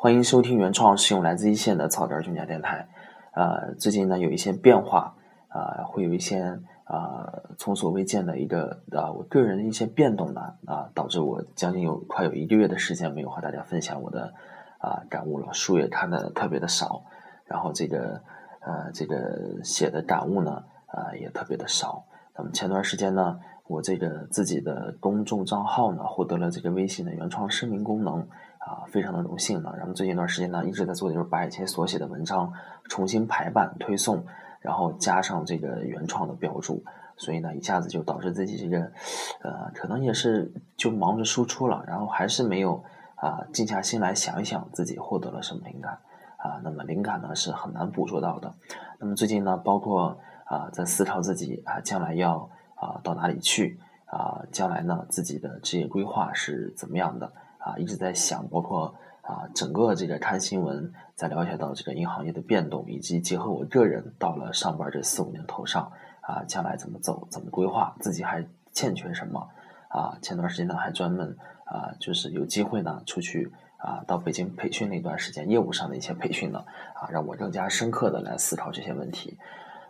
欢迎收听原创使用来自一线的草根儿家电台。呃，最近呢有一些变化，啊，会有一些啊从所未见的一个啊我个人的一些变动呢，啊，导致我将近有快有一个月的时间没有和大家分享我的啊感悟了，书也看的特别的少，然后这个呃这个写的感悟呢啊也特别的少。那么前段时间呢。我这个自己的公众账号呢，获得了这个微信的原创声明功能，啊，非常的荣幸呢。然后最近一段时间呢，一直在做的就是把以前所写的文章重新排版推送，然后加上这个原创的标注，所以呢，一下子就导致自己这个，呃，可能也是就忙着输出了，然后还是没有啊静下心来想一想自己获得了什么灵感，啊，那么灵感呢是很难捕捉到的。那么最近呢，包括啊在思考自己啊将来要。啊，到哪里去？啊，将来呢，自己的职业规划是怎么样的？啊，一直在想，包括啊，整个这个看新闻，在了解到这个银行业的变动，以及结合我个人到了上班这四五年头上，啊，将来怎么走，怎么规划，自己还欠缺什么？啊，前段时间呢，还专门啊，就是有机会呢，出去啊，到北京培训那段时间，业务上的一些培训呢，啊，让我更加深刻的来思考这些问题。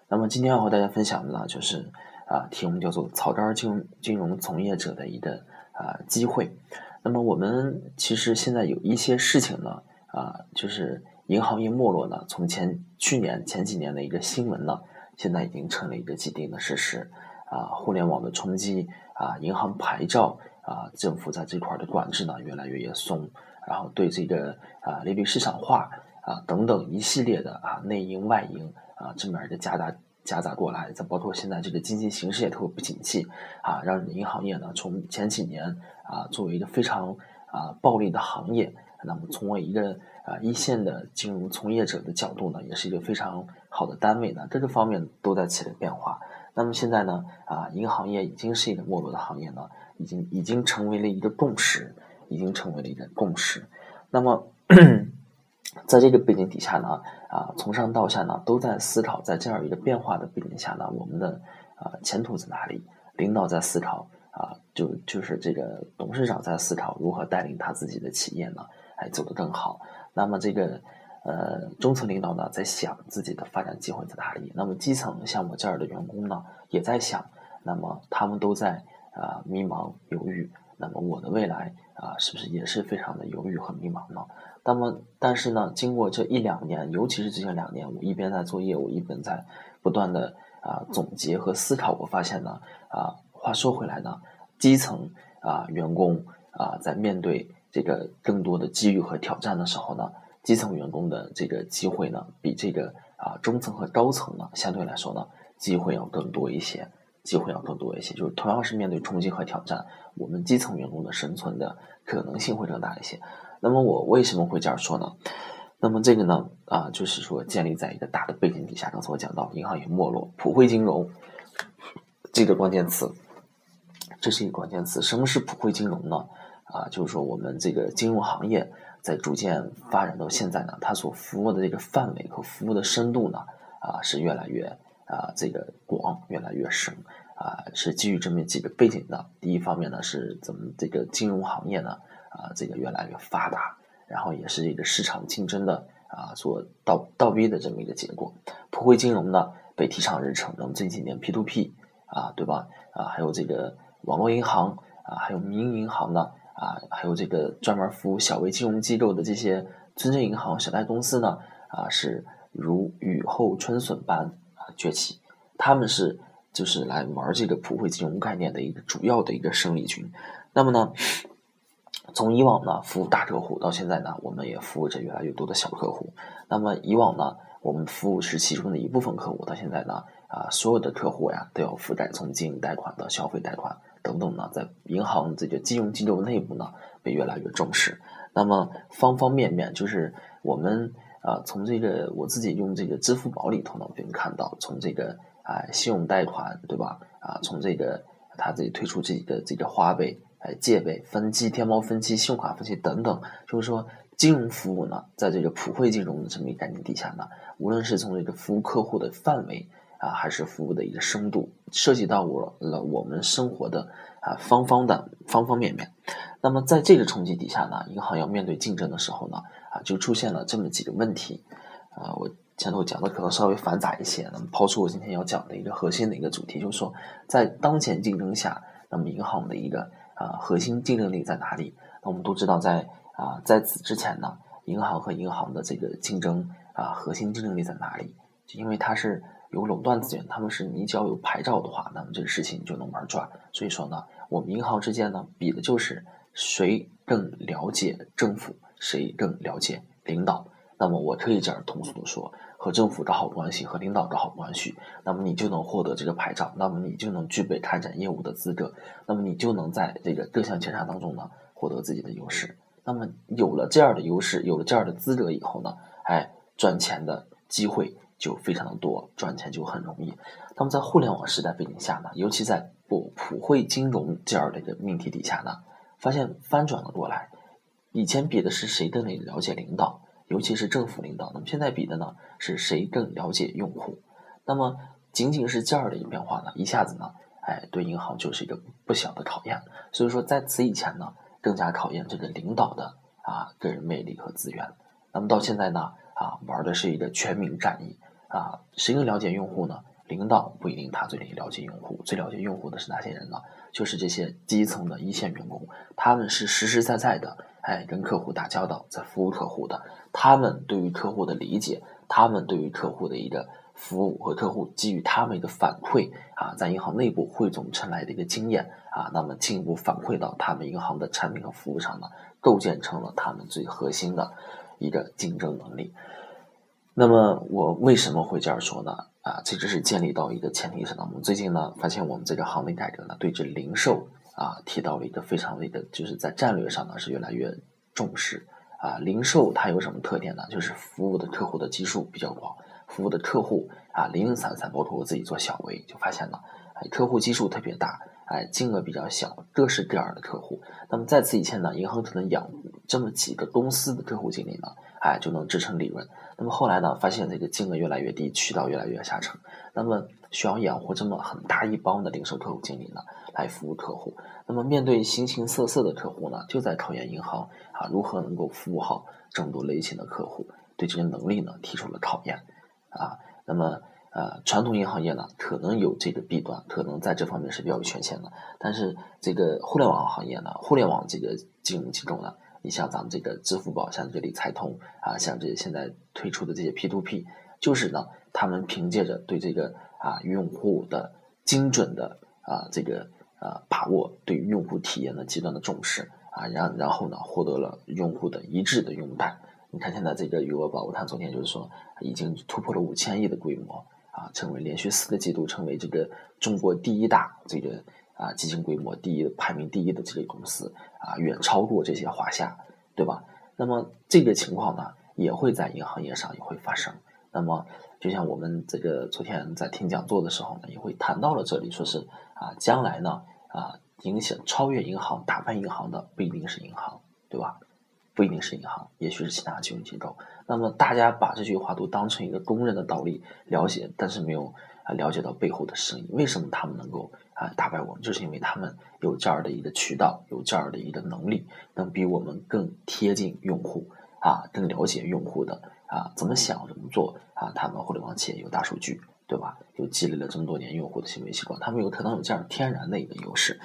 那么今天要和大家分享的呢，就是。啊，题目叫做“草根金融金融从业者的一个啊机会”。那么我们其实现在有一些事情呢，啊，就是银行业没落呢，从前去年前几年的一个新闻呢，现在已经成了一个既定的事实。啊，互联网的冲击啊，银行牌照啊，政府在这块的管制呢越来越越松，然后对这个啊利率市场化啊等等一系列的啊内应外因啊这么一个加大。夹杂过来，再包括现在这个经济形势也特别不景气啊，让银行业呢从前几年啊作为一个非常啊暴利的行业，那么从为一个啊一线的金融从业者的角度呢，也是一个非常好的单位呢，各个方面都在起了变化。那么现在呢啊银行业已经是一个没落的行业呢，已经已经成为了一个共识，已经成为了一个共识。那么。在这个背景底下呢，啊，从上到下呢都在思考，在这样一个变化的背景下呢，我们的啊前途在哪里？领导在思考啊，就就是这个董事长在思考如何带领他自己的企业呢，哎，走得更好。那么这个呃中层领导呢，在想自己的发展机会在哪里？那么基层像我这儿的员工呢，也在想，那么他们都在啊迷茫犹豫。那么我的未来啊，是不是也是非常的犹豫和迷茫呢？那么，但是呢，经过这一两年，尤其是最近两年，我一边在做业务，一边在不断的啊总结和思考。我发现呢，啊，话说回来呢，基层啊员工啊在面对这个更多的机遇和挑战的时候呢，基层员工的这个机会呢，比这个啊中层和高层呢相对来说呢，机会要更多一些。机会要更多一些，就是同样是面对冲击和挑战，我们基层员工的生存的可能性会更大一些。那么我为什么会这样说呢？那么这个呢，啊，就是说建立在一个大的背景底下。刚才我讲到银行业没落，普惠金融这个关键词，这是一个关键词。什么是普惠金融呢？啊，就是说我们这个金融行业在逐渐发展到现在呢，它所服务的这个范围和服务的深度呢，啊，是越来越。啊，这个广越来越深，啊，是基于这么几个背景的。第一方面呢，是咱们这个金融行业呢，啊，这个越来越发达，然后也是一个市场竞争的啊，所倒倒逼的这么一个结果。普惠金融呢被提上日程，那么这几年 P to P 啊，对吧？啊，还有这个网络银行啊，还有民营银行呢，啊，还有这个专门服务小微金融机构的这些村镇银行、小贷公司呢，啊，是如雨后春笋般啊。崛起，他们是就是来玩这个普惠金融概念的一个主要的一个生力军。那么呢，从以往呢服务大客户到现在呢，我们也服务着越来越多的小客户。那么以往呢，我们服务是其中的一部分客户，到现在呢，啊，所有的客户呀都要覆盖，从经营贷款到消费贷款等等呢，在银行这个金融机构内部呢被越来越重视。那么方方面面就是我们。啊，从这个我自己用这个支付宝里头呢，就能看到，从这个啊信用贷款，对吧？啊，从这个他自己推出这个这个花呗、哎借呗、分期、天猫分期、信用卡分期等等，就是说金融服务呢，在这个普惠金融的这么一个概念底下呢，无论是从这个服务客户的范围啊，还是服务的一个深度，涉及到我了我们生活的啊方方的方方面面。那么在这个冲击底下呢，银行要面对竞争的时候呢，啊就出现了这么几个问题。啊，我前头讲的可能稍微繁杂一些。那么抛出我今天要讲的一个核心的一个主题，就是说在当前竞争下，那么银行的一个啊核心竞争力在哪里？那我们都知道，在啊在此之前呢，银行和银行的这个竞争啊核心竞争力在哪里？就因为它是有垄断资源，他们是你只要有牌照的话，那么这个事情就能玩转。所以说呢，我们银行之间呢比的就是谁更了解政府，谁更了解领导。那么我可以这样通俗的说，和政府搞好关系，和领导搞好关系，那么你就能获得这个牌照，那么你就能具备开展业务的资格，那么你就能在这个各项检查当中呢获得自己的优势。那么有了这样的优势，有了这样的资格以后呢，哎，赚钱的机会就非常的多，赚钱就很容易。那么在互联网时代背景下呢，尤其在普普惠金融这样的一个命题底下呢，发现翻转了过来，以前比的是谁更了解领导。尤其是政府领导，那么现在比的呢是谁更了解用户？那么仅仅是这样的一变化呢，一下子呢，哎，对银行就是一个不小的考验。所以说，在此以前呢，更加考验这个领导的啊个人魅力和资源。那么到现在呢，啊，玩的是一个全民战役啊，谁更了解用户呢？领导不一定他最了解用户，最了解用户的是哪些人呢？就是这些基层的一线员工，他们是实实在在的，哎，跟客户打交道，在服务客户的，他们对于客户的理解，他们对于客户的一个服务和客户给予他们一个反馈啊，在银行内部汇总成来的一个经验啊，那么进一步反馈到他们银行的产品和服务上呢，构建成了他们最核心的一个竞争能力。那么我为什么会这样说呢？啊，这只是建立到一个前提上。我们最近呢，发现我们这个行内改革呢，对这零售啊提到了一个非常的一个，就是在战略上呢是越来越重视。啊，零售它有什么特点呢？就是服务的客户的基数比较广，服务的客户啊零零散散，包括我自己做小微就发现了，哎，客户基数特别大，哎，金额比较小，各式各样的客户。那么在此以前呢，银行只能养这么几个公司的客户经理呢。哎，就能支撑利润。那么后来呢，发现这个金额越来越低，渠道越来越下沉。那么需要养活这么很大一帮的零售客户经理呢，来服务客户。那么面对形形色色的客户呢，就在考验银行啊，如何能够服务好这么多类型的客户，对这些能力呢提出了考验啊。那么呃，传统银行业呢，可能有这个弊端，可能在这方面是比较有缺陷的。但是这个互联网行业呢，互联网这个金融机构呢。你像咱们这个支付宝，像这个理财通啊，像这现在推出的这些 P to P，就是呢，他们凭借着对这个啊用户的精准的啊这个啊把握，对于用户体验的极端的重视啊，然然后呢，获得了用户的一致的拥戴。你看现在这个余额宝，我看昨天就是说已经突破了五千亿的规模啊，成为连续四个季度成为这个中国第一大这个。啊，基金规模第一、排名第一的这类公司啊，远超过这些华夏，对吧？那么这个情况呢，也会在银行业上也会发生。那么，就像我们这个昨天在听讲座的时候呢，也会谈到了这里，说是啊，将来呢啊，影响超越银行、打败银行的不一定是银行，对吧？不一定是银行，也许是其他金融机构。那么大家把这句话都当成一个公认的道理了解，但是没有啊了解到背后的声音，为什么他们能够？啊，打败我们就是因为他们有这样的一个渠道，有这样的一个能力，能比我们更贴近用户啊，更了解用户的啊怎么想怎么做啊。他们互联网企业有大数据，对吧？有积累了这么多年用户的行为习惯，他们有可能有这样天然的一个优势。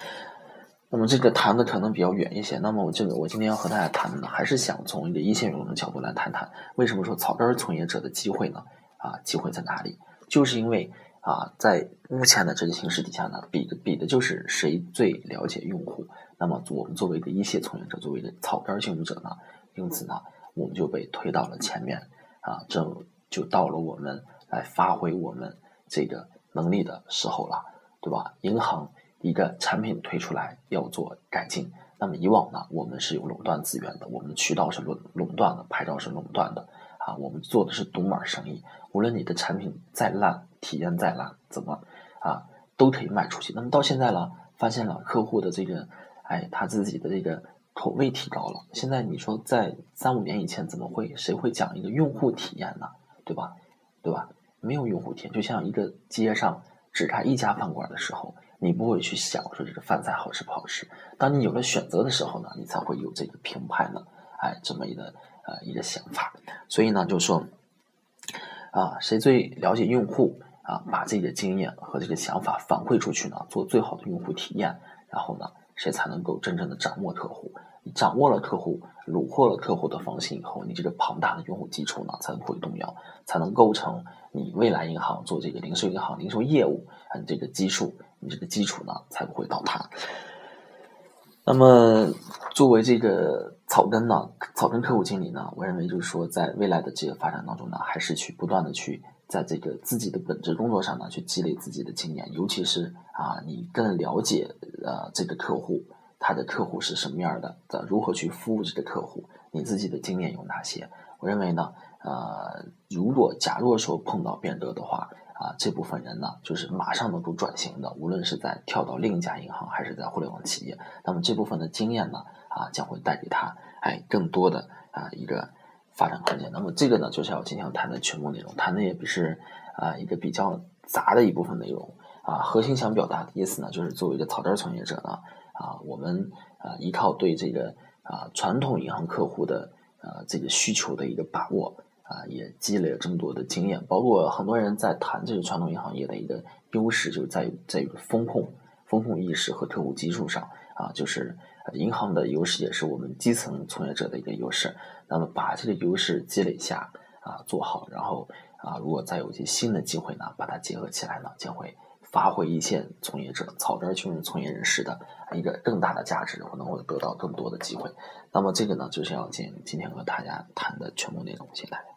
那么这个谈的可能比较远一些。那么我这个我今天要和大家谈的呢，还是想从一个一线员工的角度来谈谈，为什么说草根从业者的机会呢？啊，机会在哪里？就是因为。啊，在目前的这个形势底下呢，比的比的就是谁最了解用户。那么我们作为一个一线从业者，作为一个草根经营者呢，因此呢，我们就被推到了前面。啊，这就到了我们来发挥我们这个能力的时候了，对吧？银行一个产品推出来要做改进，那么以往呢，我们是有垄断资源的，我们的渠道是垄垄断的，牌照是垄断的。啊，我们做的是独门生意，无论你的产品再烂，体验再烂，怎么啊都可以卖出去。那么到现在了，发现了客户的这个，哎，他自己的这个口味提高了。现在你说在三五年以前，怎么会谁会讲一个用户体验呢？对吧？对吧？没有用户体验，就像一个街上只开一家饭馆的时候，你不会去想说这个饭菜好吃不好吃。当你有了选择的时候呢，你才会有这个评判呢，哎，这么一个呃一个想法。所以呢，就说，啊，谁最了解用户啊，把自己的经验和这个想法反馈出去呢，做最好的用户体验，然后呢，谁才能够真正的掌握客户？掌握了客户，虏获了客户的芳心以后，你这个庞大的用户基础呢，才不会动摇，才能构成你未来银行做这个零售银行零售业务，嗯，这个基数。你这个基础呢，才不会倒塌。那么，作为这个草根呢，草根客户经理呢，我认为就是说，在未来的这个发展当中呢，还是去不断的去在这个自己的本职工作上呢，去积累自己的经验，尤其是啊，你更了解呃这个客户，他的客户是什么样的，的如何去服务这个客户，你自己的经验有哪些？我认为呢，呃，如果假若说碰到变革的话。啊，这部分人呢，就是马上能够转型的，无论是在跳到另一家银行，还是在互联网企业，那么这部分的经验呢，啊，将会带给他哎更多的啊一个发展空间。那么这个呢，就是要今天要谈的全部内容，谈的也不是啊一个比较杂的一部分内容啊，核心想表达的意思呢，就是作为一个草根从业者呢，啊，我们啊依靠对这个啊传统银行客户的呃这个需求的一个把握。啊，也积累了这么多的经验，包括很多人在谈这个传统银行业的一个优势，就是在于在于风控、风控意识和客户基数上啊，就是银行的优势也是我们基层从业者的一个优势。那么把这个优势积累下啊，做好，然后啊，如果再有一些新的机会呢，把它结合起来呢，将会发挥一线从业者、草根穷人从业人士的一个更大的价值，可能会得到更多的机会。那么这个呢，就是要今今天和大家谈的全部内容，谢谢大家。